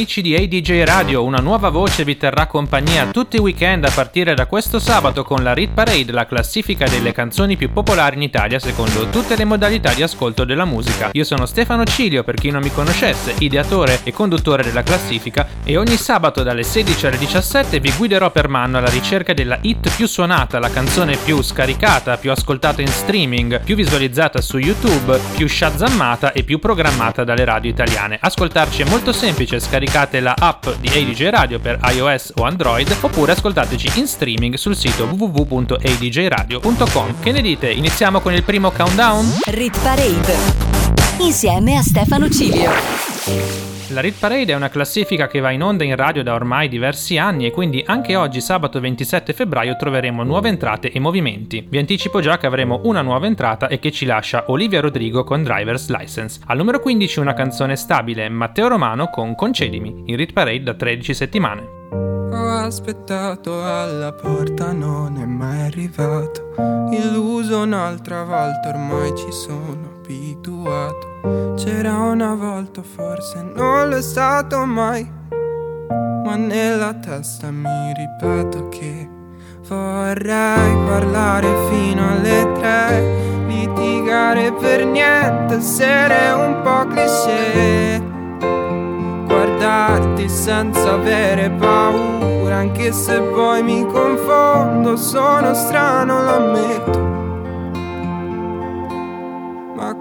Amici di ADJ Radio, una nuova voce vi terrà compagnia tutti i weekend a partire da questo sabato con la Rit Parade, la classifica delle canzoni più popolari in Italia secondo tutte le modalità di ascolto della musica. Io sono Stefano Cilio, per chi non mi conoscesse, ideatore e conduttore della classifica e ogni sabato dalle 16 alle 17 vi guiderò per mano alla ricerca della hit più suonata, la canzone più scaricata, più ascoltata in streaming, più visualizzata su YouTube, più shazammata e più programmata dalle radio italiane. Ascoltarci è molto semplice, scaricare scaricate la app di ADJ Radio per iOS o Android oppure ascoltateci in streaming sul sito www.adjradio.com. Che ne dite? Iniziamo con il primo countdown? Rit Parade insieme a Stefano Cilio. La Rit Parade è una classifica che va in onda in radio da ormai diversi anni e quindi anche oggi sabato 27 febbraio troveremo nuove entrate e movimenti. Vi anticipo già che avremo una nuova entrata e che ci lascia Olivia Rodrigo con Driver's License. Al numero 15 una canzone stabile, Matteo Romano con Concedimi, in Rit Parade da 13 settimane. Ho aspettato alla porta, non è mai arrivato. Illuso un'altra volta, ormai ci sono abituato. C'era una volta, forse non l'è stato mai. Ma nella testa mi ripeto che vorrei parlare fino alle tre. Litigare per niente, essere un po' cliché. Guardarti senza avere paura, anche se poi mi confondo, sono strano, lo ammetto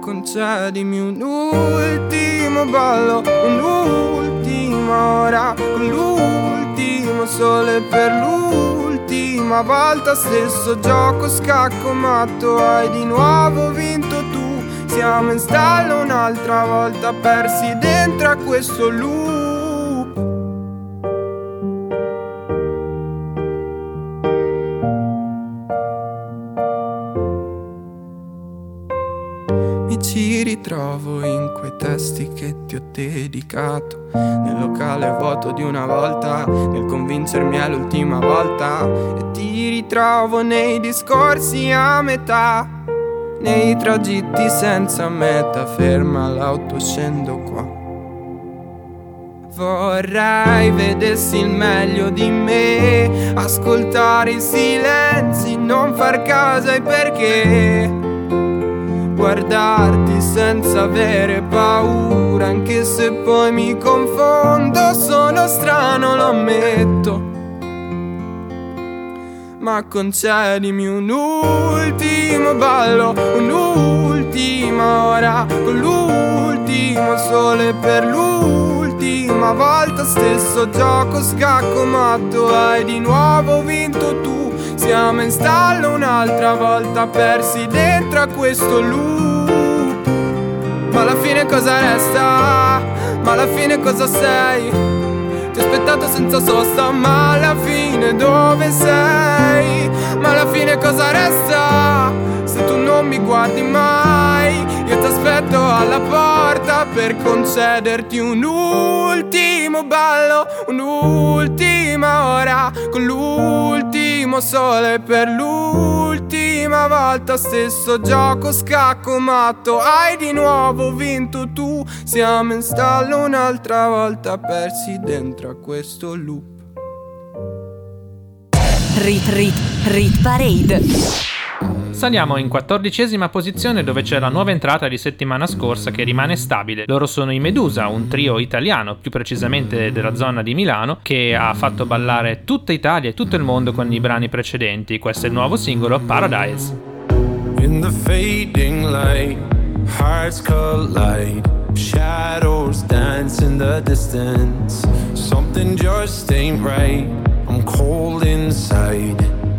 concedimi un ultimo ballo, un'ultima ora, l'ultimo sole per l'ultima volta, stesso gioco scacco matto, hai di nuovo vinto tu, siamo in stallo un'altra volta, persi dentro a questo loop. Testi che ti ho dedicato. Nel locale vuoto di una volta Nel convincermi è l'ultima volta. E ti ritrovo nei discorsi a metà Nei tragitti senza meta. Ferma l'auto, scendo qua. Vorrei vedessi il meglio di me Ascoltare i silenzi, non far caso ai perché guardarti senza avere paura, anche se poi mi confondo, sono strano, lo ammetto. Ma concedimi un ultimo ballo, un'ultima ora, con l'ultimo sole per l'ultima volta, stesso gioco scacco matto, hai di nuovo vinto tu. Siamo in stallo un'altra volta persi dentro a questo loop Ma alla fine cosa resta? Ma alla fine cosa sei? Ti ho aspettato senza sosta ma alla fine dove sei? Ma alla fine cosa resta? Se tu non mi guardi mai Io ti aspetto alla porta per concederti un ultimo ballo Un'ultima ora con l'ultimo sole per l'ultima volta Stesso gioco scacco matto. Hai di nuovo vinto tu Siamo in stallo un'altra volta Persi dentro a questo loop. Rit Rit Rit Parade Saliamo in quattordicesima posizione dove c'è la nuova entrata di settimana scorsa che rimane stabile. Loro sono i Medusa, un trio italiano, più precisamente della zona di Milano, che ha fatto ballare tutta Italia e tutto il mondo con i brani precedenti. Questo è il nuovo singolo Paradise. In the fading light, hearts collide, shadows dance in the distance. Something just ain't right. I'm cold inside.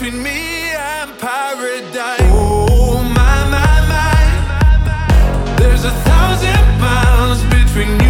between me and paradise. Oh my my my, there's a thousand miles between you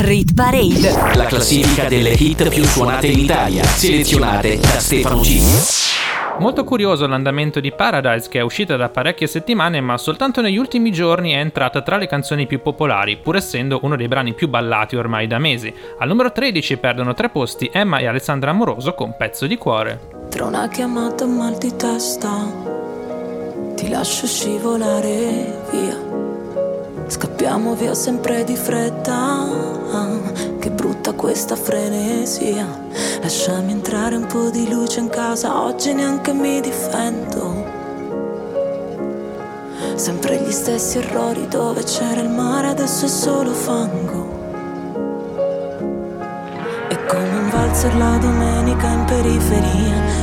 Rit, Parade. La classifica delle hit più suonate in Italia, selezionate da Stefano G. Molto curioso l'andamento di Paradise che è uscita da parecchie settimane ma soltanto negli ultimi giorni è entrata tra le canzoni più popolari, pur essendo uno dei brani più ballati ormai da mesi. Al numero 13 perdono tre posti Emma e Alessandra Amoroso con Pezzo di cuore. Tra una chiamata e un mal di testa Ti lascio scivolare via Scappiamo via sempre di fretta. Che brutta questa frenesia. Lasciami entrare un po' di luce in casa. Oggi neanche mi difendo. Sempre gli stessi errori dove c'era il mare Adesso è solo fango. È come un valzer la domenica in periferia,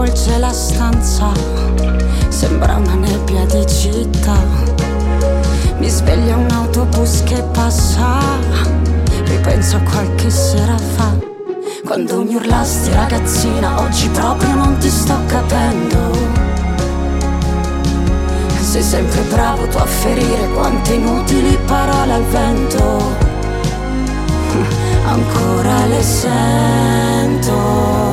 avvolge la stanza sembra una nebbia di città. Mi sveglia un autobus che passa, ripenso a qualche sera fa. Quando mi urlasti ragazzina, oggi proprio non ti sto capendo. Sei sempre bravo tu a ferire quante inutili parole al vento. Ancora le sento.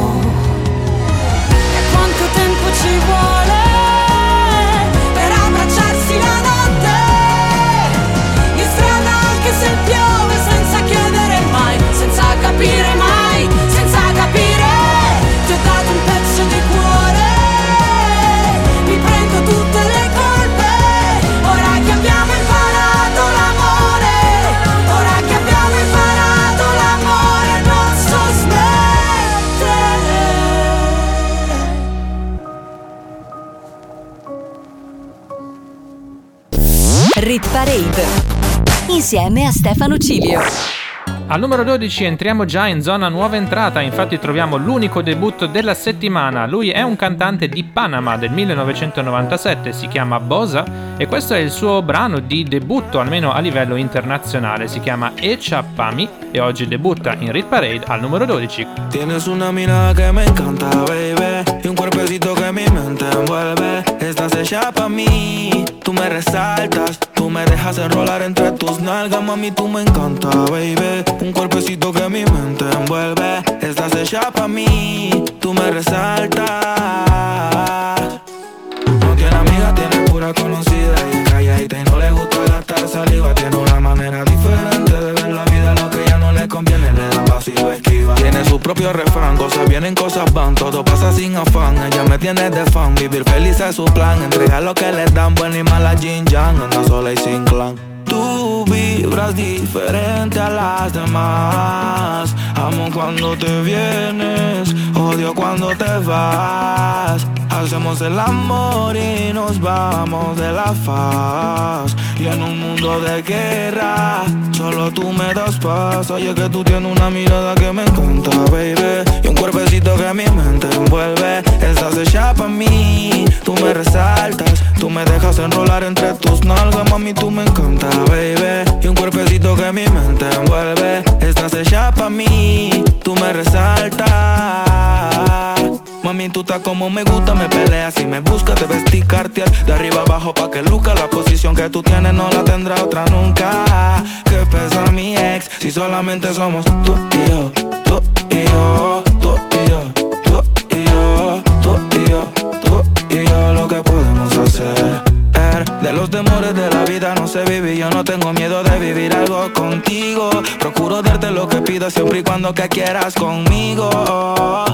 Parade insieme a Stefano Cilio. Al numero 12 entriamo già in zona nuova entrata, infatti troviamo l'unico debutto della settimana. Lui è un cantante di Panama del 1997, si chiama Bosa e questo è il suo brano di debutto, almeno a livello internazionale. Si chiama Echa Pami e oggi debutta in Rit Parade al numero 12. Tienes una mirada que me encanta, baby, y un cuerpecito que mi mente envuelve. Estás hecha pa' mí, me resaltas, tú me dejas enrolar entre tus nalgas, mami, tú me encanta, baby. Un cuerpecito que mi mente envuelve. Estás hecha pa' mí, me resaltas. Vienen, cosas van, todo pasa sin afán. Ella me tiene de fan, vivir feliz es su plan. Entrega lo que le dan, buena y mala Jin Yang, anda sola y sin clan. Tú vibras diferente a las demás. Amo cuando te vienes, odio cuando te vas. Hacemos el amor y nos vamos de la faz. Y en un mundo de guerra, solo tú me das paz. Oye, que tú tienes una mirada que me encanta, baby. Y un cuerpecito que mi mente envuelve. Estás hecha pa' mí, tú me resaltas. Tú me dejas enrolar entre tus nalgas, mami, tú me encanta, baby. Y un cuerpecito que mi mente envuelve. Estás hecha pa' mí, tú me resaltas. Tú estás como me gusta, me peleas y me buscas, te vestir cartier. De arriba abajo pa' que luca La posición que tú tienes no la tendrá otra nunca. Que pesa mi ex Si solamente somos tú y yo Tú y yo, los temores de la vida no sé vivir Yo no tengo miedo de vivir algo contigo. Procuro darte lo que pidas siempre y cuando que quieras conmigo.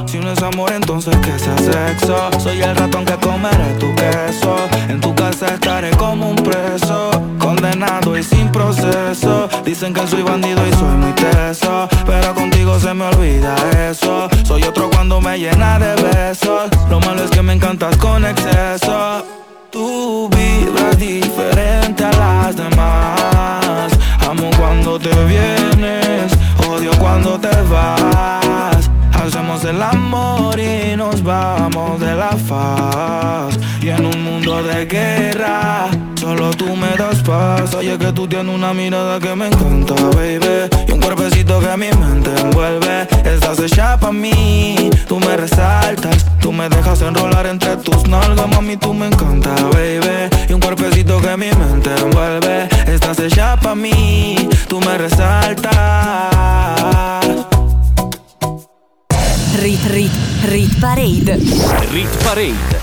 Si no es amor entonces que sea sexo Soy el ratón que comeré tu queso. En tu casa estaré como un preso Condenado y sin proceso. Dicen que soy bandido y soy muy teso Pero contigo se me olvida eso. Soy otro cuando me llena de besos. Lo malo es que me encantas con exceso Tú vibras diferente a las demás. Amo cuando te vienes, odio cuando te vas. Hacemos el amor y nos vamos de la faz. Y en un mundo de guerra, solo tú me das paz. Oye, que tú tienes una mirada que me encanta, baby. Y un cuerpecito que mi mente envuelve. Estás hecha pa' mí, tú me resaltas. Tú me dejas enrolar entre tus nalgas, mami, tú me encanta, baby. Y un cuerpecito que mi mente envuelve. Estás hecha pa' mí, tú me resaltas. Rit Rit Rit Parade. Rit Parade.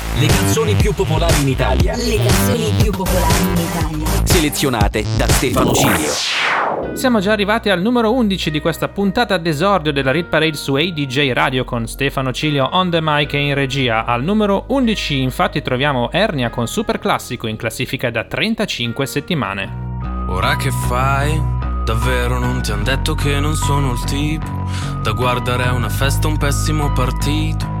Le canzoni più popolari in Italia. Le canzoni più popolari in Italia. Selezionate da Stefano Cilio. Siamo già arrivati al numero 11 di questa puntata d'esordio della Rit Parade su ADJ Radio con Stefano Cilio on the mic e in regia. Al numero 11 infatti troviamo Ernia con Super Classico in classifica da 35 settimane. Ora che fai? Davvero non ti han detto che non sono il tipo da guardare a una festa un pessimo partito.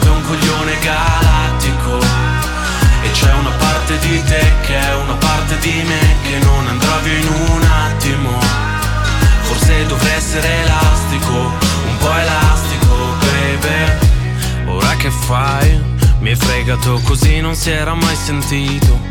un coglione galattico. E c'è una parte di te che è una parte di me Che non andrà via in un attimo. Forse dovrei essere elastico Un po' elastico, baby. Ora che fai? Mi hai fregato così non si era mai sentito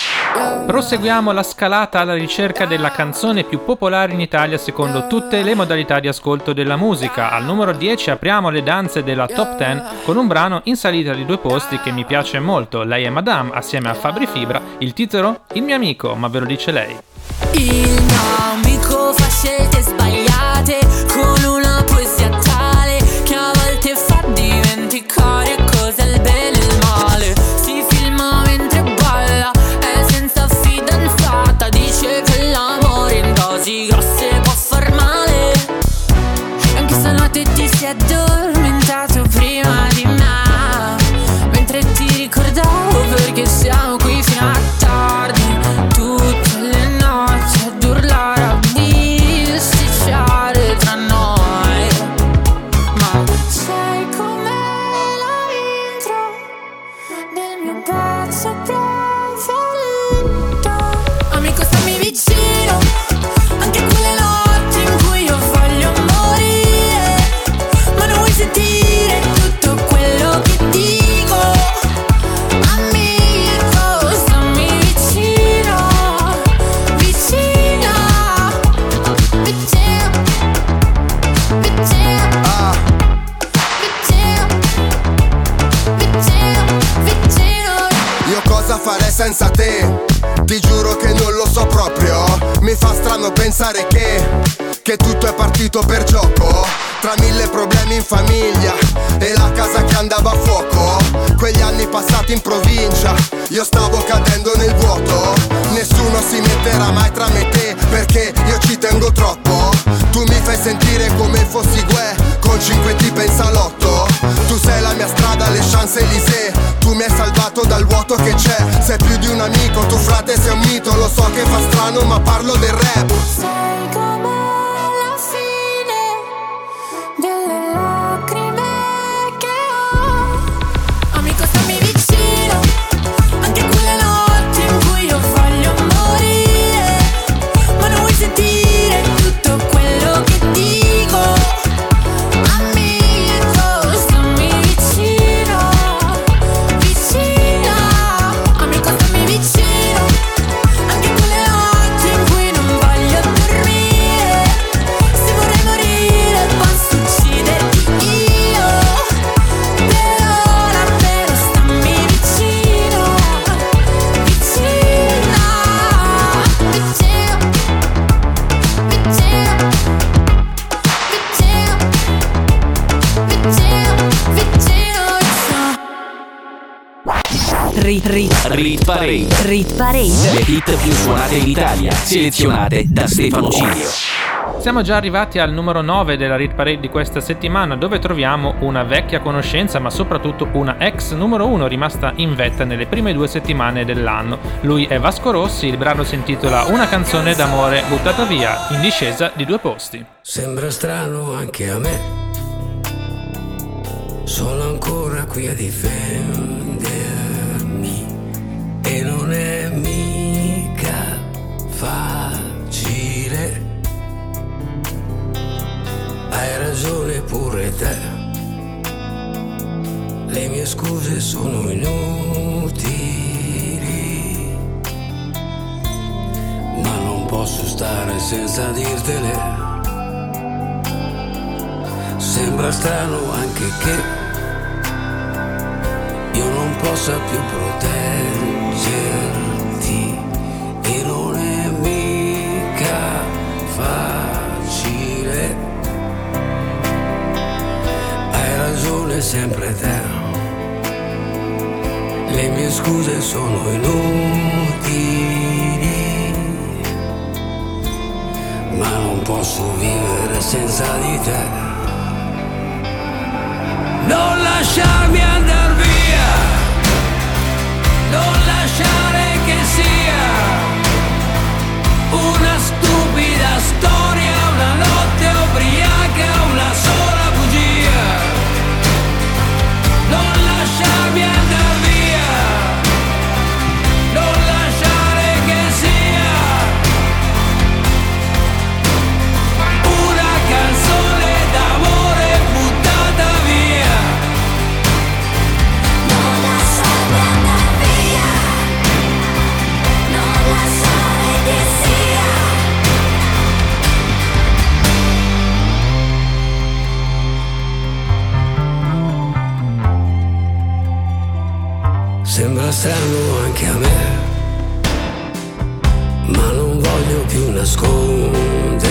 Proseguiamo la scalata alla ricerca della canzone più popolare in Italia secondo tutte le modalità di ascolto della musica. Al numero 10 apriamo le danze della top 10 con un brano in salita di due posti che mi piace molto. Lei è Madame assieme a Fabri Fibra. Il titolo? Il mio amico, ma ve lo dice lei. Il mio amico fa scelte sbagliate con rit parade. Le hit più suonate in Italia, selezionate da Stefano Cilio. Siamo già arrivati al numero 9 della Read Parade di questa settimana dove troviamo una vecchia conoscenza ma soprattutto una ex numero 1 rimasta in vetta nelle prime due settimane dell'anno. Lui è Vasco Rossi, il brano si intitola Una canzone d'amore buttata via, in discesa di due posti. Sembra strano anche a me, sono ancora qui a difendermi ragione pure te. Le mie scuse sono inutili, ma non posso stare senza dirtele. Sembra strano anche che io non possa più proteggerti ragione sempre te. Le mie scuse sono inutili, ma non posso vivere senza di te. Non lasciarmi andare via, non lasciare che sia una stupida storia, una notte ubriaca, una sola lasciarmi andare Sembra strano anche a me, ma non voglio più nascondermi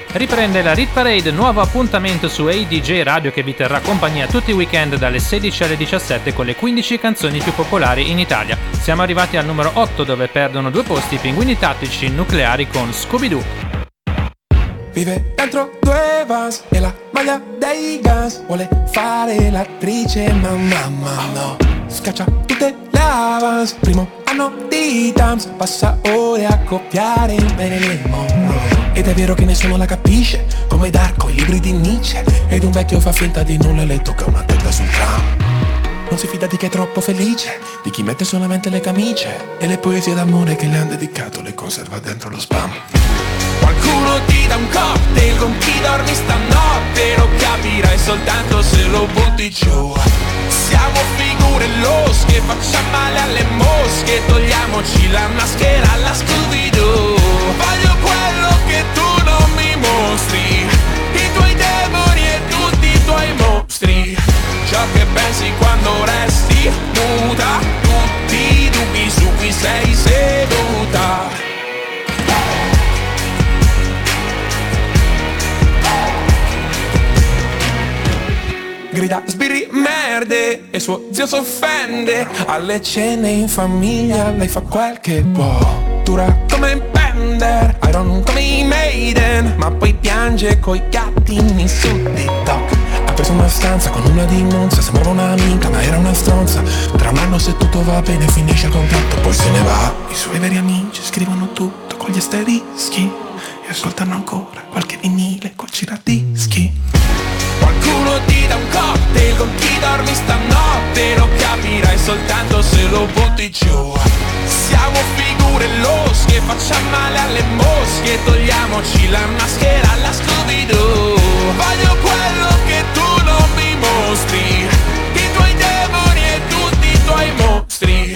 Riprende la Rit Parade, nuovo appuntamento su ADJ Radio che vi terrà compagnia tutti i weekend dalle 16 alle 17 con le 15 canzoni più popolari in Italia. Siamo arrivati al numero 8 dove perdono due posti i pinguini tattici nucleari con Scooby-Doo. Vive dentro due vans e la maglia dei Guns Vuole fare l'attrice ma mamma no Scaccia tutte le avance Primo anno di Tams Passa ore a copiare il Marilyn Monroe Ed è vero che nessuno la capisce Come Darko, i libri di Nietzsche. Ed un vecchio fa finta di nulla e le tocca una testa sul tram. Non si fida di chi è troppo felice, di chi mette solamente le camicie. E le poesie d'amore che le han dedicato le conserva dentro lo spam. Qualcuno ti dà un cocktail con chi dormi stanotte. Lo capirai soltanto se lo butti giù. Siamo figure losche, facciamo male alle mosche. Togliamoci la maschera alla Scooby-Doo. Voglio che tu non mi mostri. I tuoi demoni e tutti i tuoi mostri. Ciò che pensi quando resti muta Tutti i dubbi su cui sei seduta. Grida sbirri merde e suo zio s'offende. Alle cene in famiglia lei fa quel che può. Dura come Bender, Iron come i Maiden Ma poi piange coi gattini su TikTok. Ha preso una stanza con una di Monza Sembrava un'amica ma era una stronza. Tra un anno se tutto va bene finisce il contratto Poi se ne va. I suoi veri amici scrivono tutto con gli asterischi E ascoltano ancora qualche vinile col giradischi Qualcuno ti dà un cocktail con chi dormi stanotte Lo capirai soltanto se lo butti giù. Siamo figure losche, facciamo male alle mosche Togliamoci la maschera alla Scooby-Doo. Voglio quello che tu non mi mostri I tuoi demoni e tutti i tuoi mostri.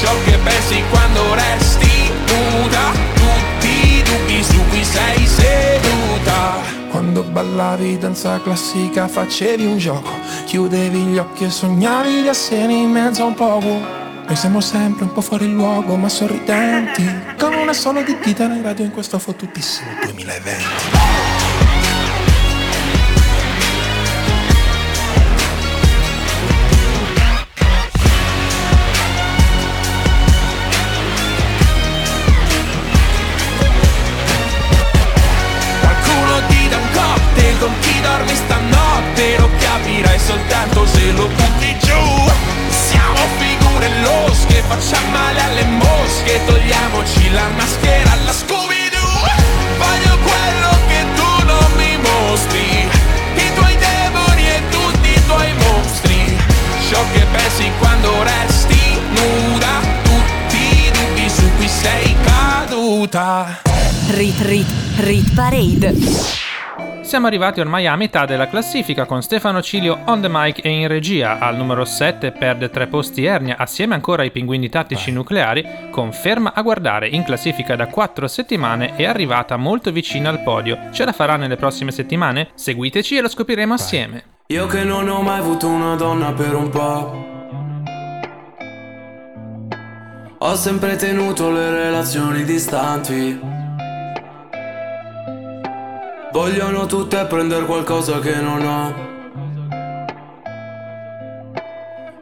Ciò che pensi quando resti nuda Tutti i dubbi su cui sei seduta quando ballavi danza classica facevi un gioco. Chiudevi gli occhi e sognavi di essere in mezzo a un poco Noi siamo sempre un po' fuori luogo ma sorridenti. Con una sola di chitarra in radio in questo fottutissimo 2020 Parade siamo arrivati ormai a metà della classifica con Stefano Cilio on the mic e in regia. Al numero 7 perde tre posti Ernia assieme ancora ai pinguini tattici nucleari, conferma a guardare in classifica da 4 settimane è arrivata molto vicina al podio. Ce la farà nelle prossime settimane? Seguiteci e lo scopriremo assieme. Io che non ho mai avuto una donna per un po'. Ho sempre tenuto le relazioni distanti. Vogliono tutte prendere qualcosa che non ho.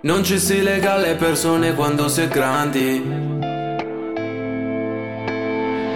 Non ci si lega alle persone quando sei grandi.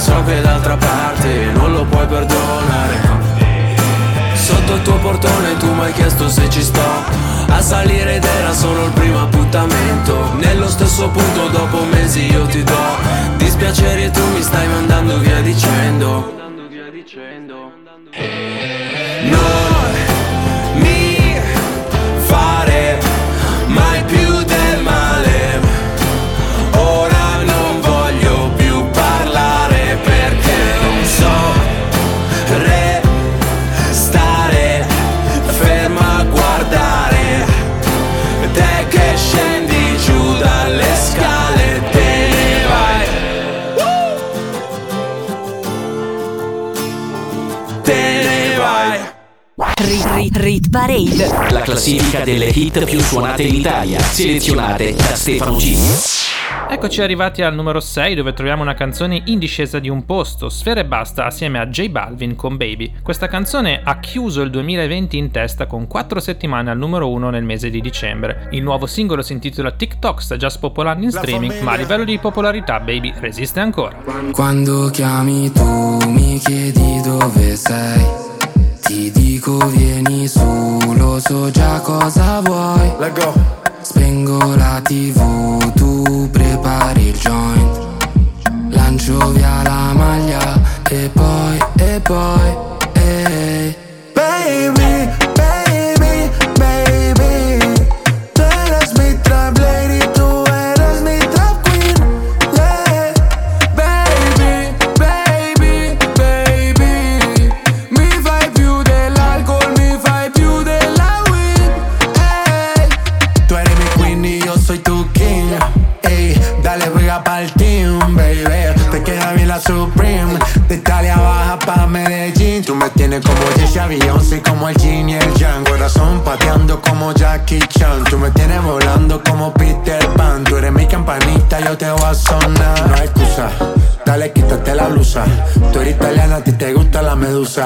So che d'altra parte non lo puoi perdonare. Sotto il tuo portone tu mi hai chiesto se ci sto. A salire ed era solo il primo appuntamento. Nello stesso punto dopo mesi io ti do Dispiaceri e tu mi stai mandando via dicendo classifica delle hit più suonate in Italia, selezionate da Stefano G. Eccoci arrivati al numero 6 dove troviamo una canzone in discesa di un posto, Sfera e Basta assieme a J Balvin con Baby. Questa canzone ha chiuso il 2020 in testa con 4 settimane al numero 1 nel mese di dicembre. Il nuovo singolo si intitola TikTok, sta già spopolando in streaming, ma a livello di popolarità Baby resiste ancora. Quando chiami tu mi chiedi dove sei, ti dico vieni su, lo so già cosa vuoi. Let go. Spengo la tv, tu prepari il joint Lancio via la maglia e poi, e poi, ehi Baby, baby, pa'l team, baby. Te queda bien la Supreme. De Italia baja pa' Medellín. Tú me tienes como Jesse Beyoncé, como el Jin y el Yang. Corazón pateando como Jackie Chan. Tú me tienes volando como Peter Pan. Tú eres mi campanita, yo te voy a sonar. No hay excusa. Dale, quítate la blusa. Tú eres italiana, a ti te gusta la medusa.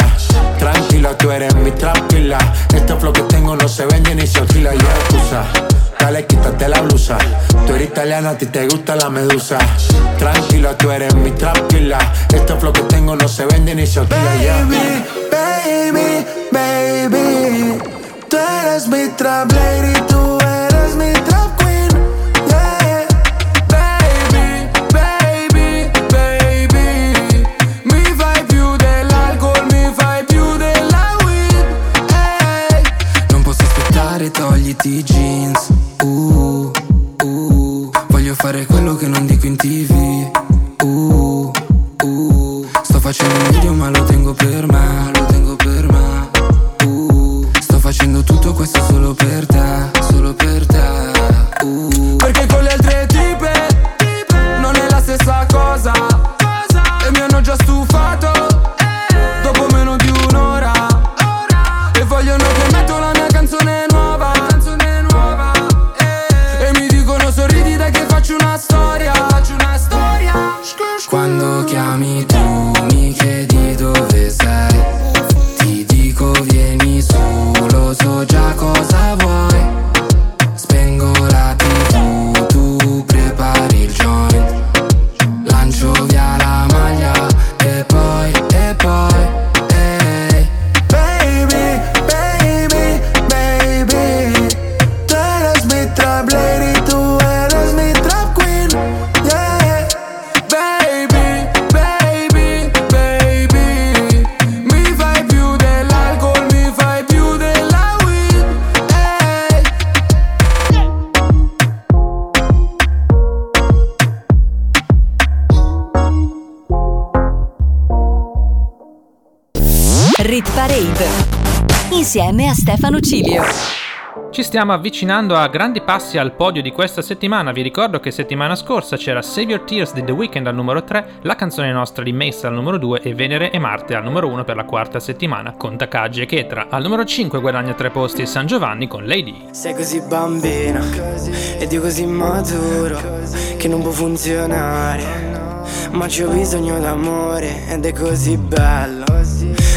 Tranquila, tú eres mi tranquila. Este flow que tengo no se vende ni se alquila. Y excusa. Dale, quítate la blusa. Tú eres italiana, a ti te gusta la medusa. Tranquila, tú eres mi tranquila. Este flow que tengo no se vende ni se alquila. Baby, baby, baby Tú eres mi trap lady, tú eres mi trap aspettare, togliti i jeans. Uh, uh, Voglio fare quello che non dico in tv uh, uh, Sto facendo un video ma lo tengo per me Stefano Cilio. Ci stiamo avvicinando a grandi passi al podio di questa settimana. Vi ricordo che settimana scorsa c'era Save Your Tears di The Weeknd al numero 3, la canzone nostra di Mace al numero 2 e Venere e Marte al numero 1 per la quarta settimana, con Takagi e Ketra. Al numero 5 guadagna 3 posti San Giovanni con Lady. Sei così bambina ed io così maturo che non può funzionare. Ma c'ho bisogno d'amore ed è così bello.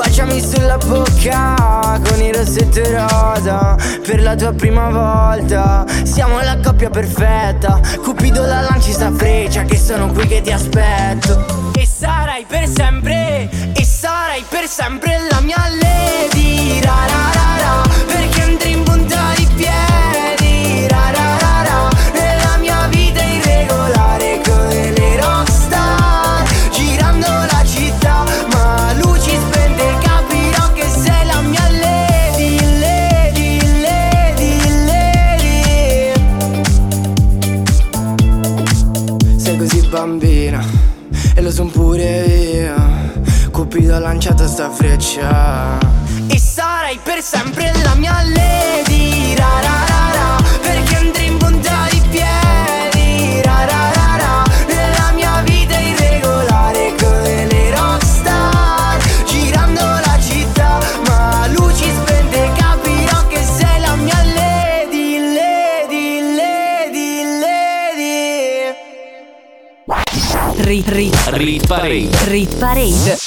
Baciami sulla bocca con il rossetto rosa Per la tua prima volta. Siamo la coppia perfetta. Cupido la lanci sta freccia Che sono qui che ti aspetto. E sarai per sempre E sarai per sempre la mia lady. Ra, ra, ra, Cupido ha lanciato sta freccia E sarai per sempre la mia lady ra, ra, ra, ra, Perché andrei in punta di piedi ra, ra, ra, ra, Nella mia vita irregolare come le rockstar Girando la città ma luci spente capirò che sei la mia lady Lady, lady, lady Rit, rit, Rit Parade. rit parade.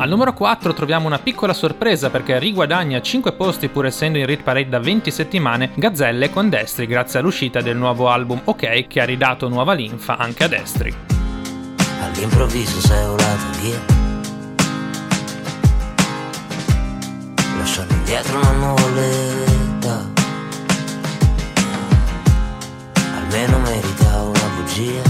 Al numero 4 troviamo una piccola sorpresa perché riguadagna 5 posti pur essendo in Rit Parade da 20 settimane Gazzelle con Destri grazie all'uscita del nuovo album. OK che ha ridato nuova linfa anche a Destri. All'improvviso sei volato via. Lasciando indietro una nuvoletta Almeno merita una bugia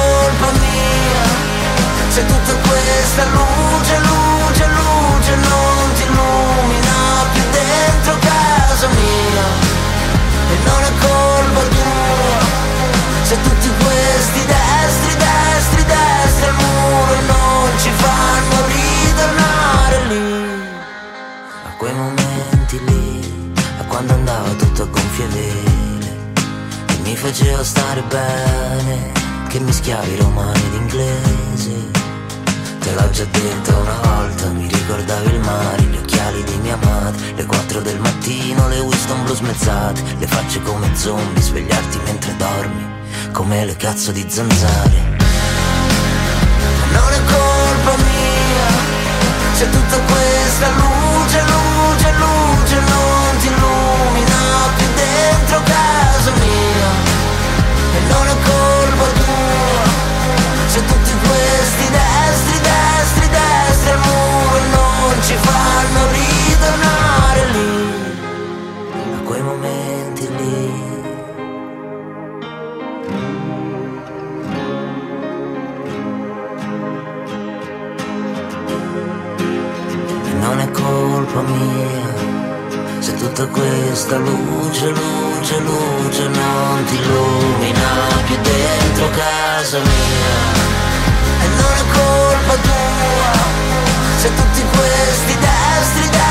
se tutta questa luce, luce, luce non ti illumina più dentro casa mia. E non è colpa tua Se tutti questi destri, destri, destri al muro Non ci fanno ritornare lì A quei momenti lì A quando andava tutto a gonfie vele Che mi faceva stare bene Che mischiavi romani ed inglese Te l'ho già detto una volta, mi ricordavi il mare, gli occhiali di mia madre, le 4 del mattino, le Winston blu smezzate, le facce come zombie, svegliarti mentre dormi, come le cazzo di zanzare. Non è colpa mia, c'è tutta questa luce, colpa mia, se tutta questa luce, luce, luce non ti illumina più dentro casa mia. E non è colpa tua Se tutti questi destri, destri,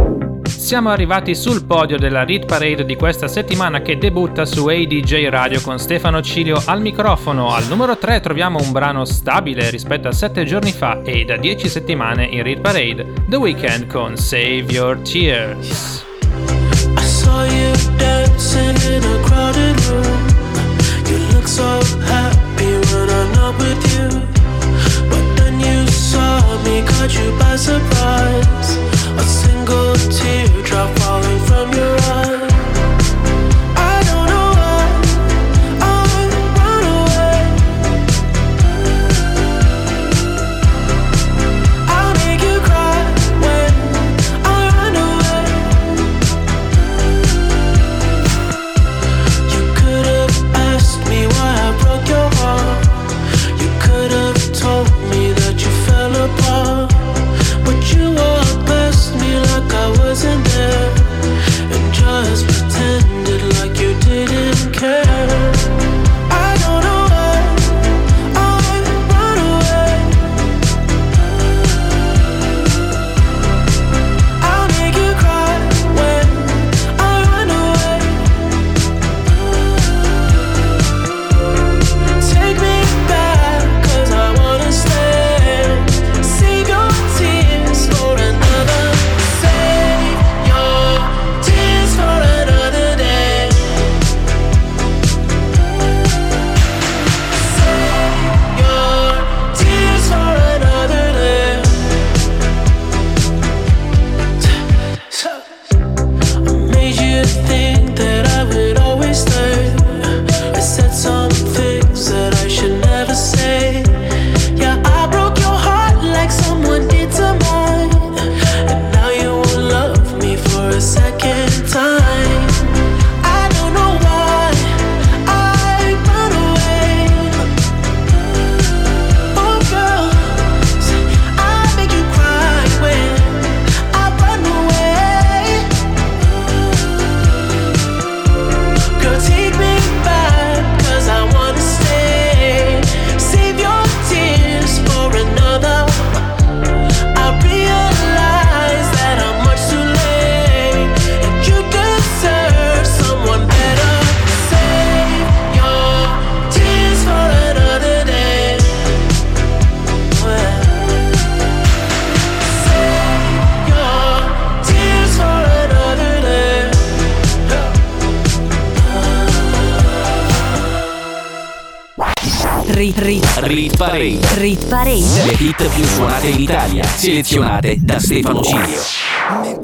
Siamo arrivati sul podio della Read Parade di questa settimana che debutta su ADJ Radio con Stefano Cilio al microfono. Al numero 3 troviamo un brano stabile rispetto a 7 giorni fa e da 10 settimane in Read Parade, The Weeknd con Save Your Tears. I saw you dancing in a crowded room. You look so happy when I'm not with you. But then you saw me, caught you by surprise. A single teardrop falling from your eye. Rit, rit, Rit Parade. rit parade. Le hit più suonate in Italia, selezionate da Stefano Cilio.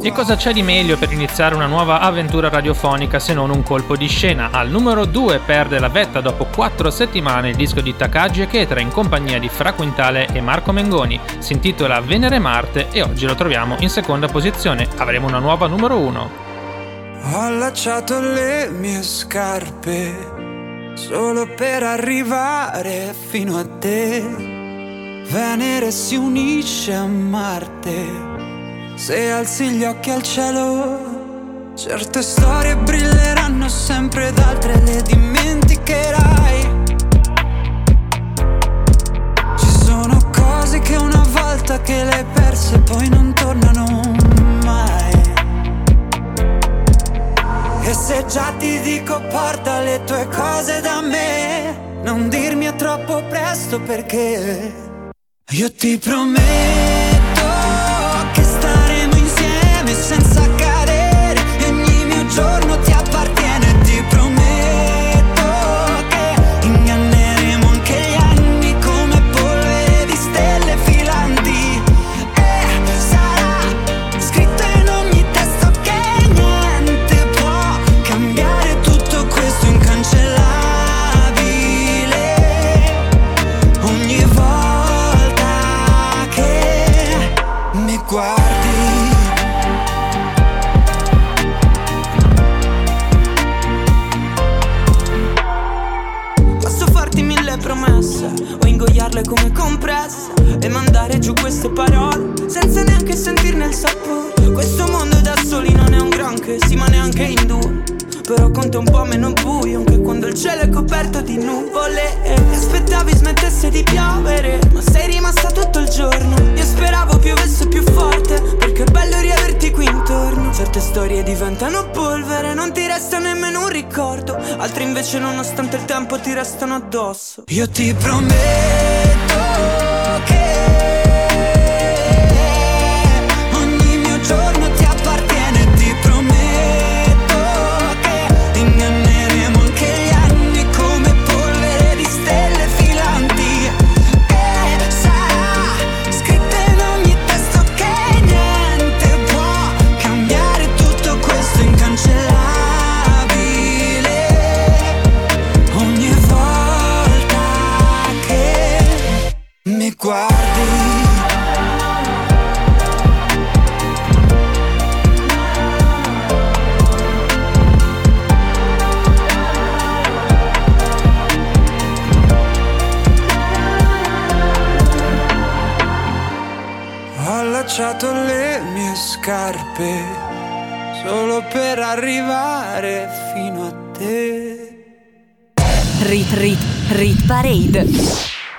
E cosa c'è di meglio per iniziare una nuova avventura radiofonica se non un colpo di scena? Al numero 2 perde la vetta dopo 4 settimane il disco di Takagi e Ketra in compagnia di Fra Quintale e Marco Mengoni. Si intitola Venere Marte e oggi lo troviamo in seconda posizione. Avremo una nuova numero 1. Ho allacciato le mie scarpe solo per arrivare fino a te. Venere si unisce a Marte. Se alzi gli occhi al cielo, certe storie brilleranno sempre ed altre le dimenticherai. Ci sono cose che una volta che le hai perse poi non tornano mai. E se già ti dico porta le tue cose da me, non dirmi è troppo presto perché io ti prometto ma neanche in due. Però conta un po' meno buio anche quando il cielo è coperto di nuvole. E aspettavi smettesse di piovere, ma sei rimasta tutto il giorno. Io speravo piovesse più forte, perché è bello riaverti qui intorno. Certe storie diventano polvere, non ti resta nemmeno un ricordo. Altri invece, nonostante il tempo, ti restano addosso. Io ti prometto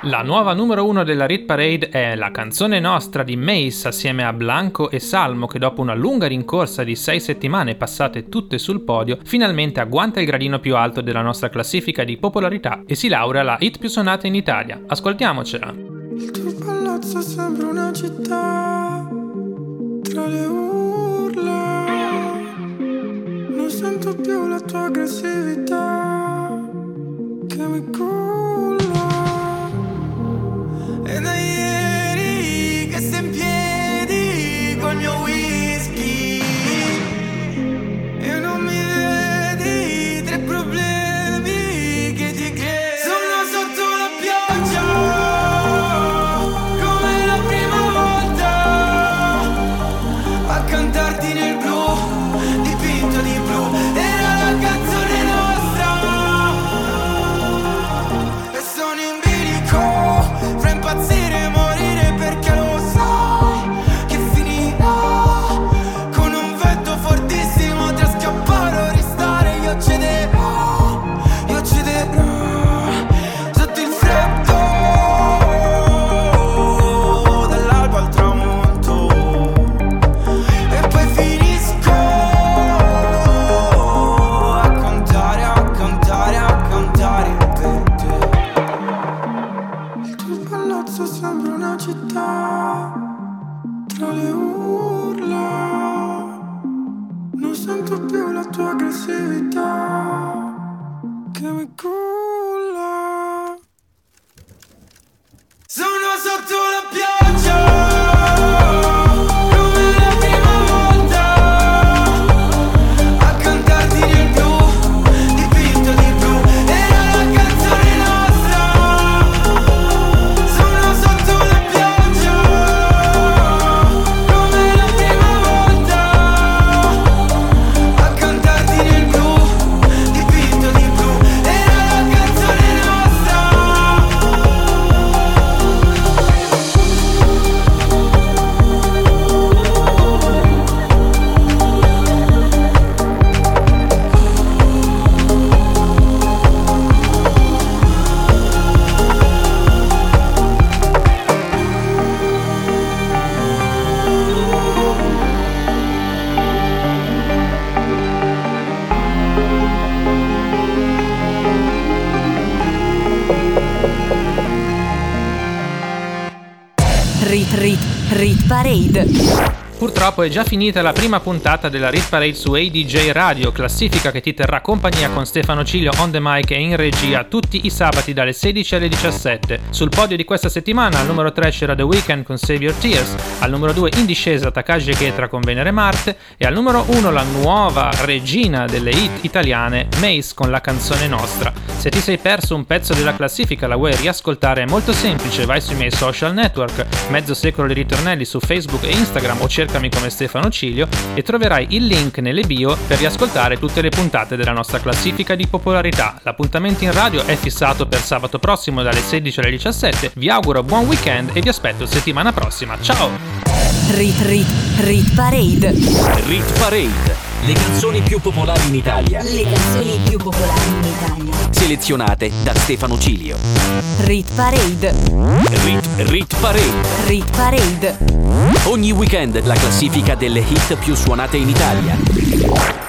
La nuova numero uno della Rit Parade è La canzone nostra di Mace assieme a Blanco e Salmo che dopo una lunga rincorsa di sei settimane passate tutte sul podio finalmente agguanta il gradino più alto della nostra classifica di popolarità e si laurea la hit più suonata in Italia. Ascoltiamocela. Il tuo palazzo sembra una città tra le urla. Non sento più la tua aggressività che mi culla. E da Purtroppo è già finita la prima puntata della Rit Parade su ADJ Radio, classifica che ti terrà compagnia con Stefano Ciglio on the mic e in regia tutti i sabati dalle 16 alle 17. Sul podio di questa settimana al numero 3 c'era The Weeknd con Save Your Tears, al numero 2 in discesa Takagi Ketra con Venere Marte e al numero 1 la nuova regina delle hit italiane Mace con la canzone nostra. Se ti sei perso un pezzo della classifica la vuoi riascoltare è molto semplice, vai sui miei social network, mezzo secolo di ritornelli su Facebook e Instagram o cercami come e Stefano Cilio e troverai il link nelle bio per riascoltare tutte le puntate della nostra classifica di popolarità. L'appuntamento in radio è fissato per sabato prossimo dalle 16 alle 17. Vi auguro buon weekend e vi aspetto settimana prossima. Ciao! Rit Rit Rit Parade Rit Parade Le canzoni più popolari in Italia Le canzoni più popolari in Italia Selezionate da Stefano Cilio Rit Parade Rit Rit Parade Rit Parade Ogni weekend la classifica classifica delle hit più suonate in Italia.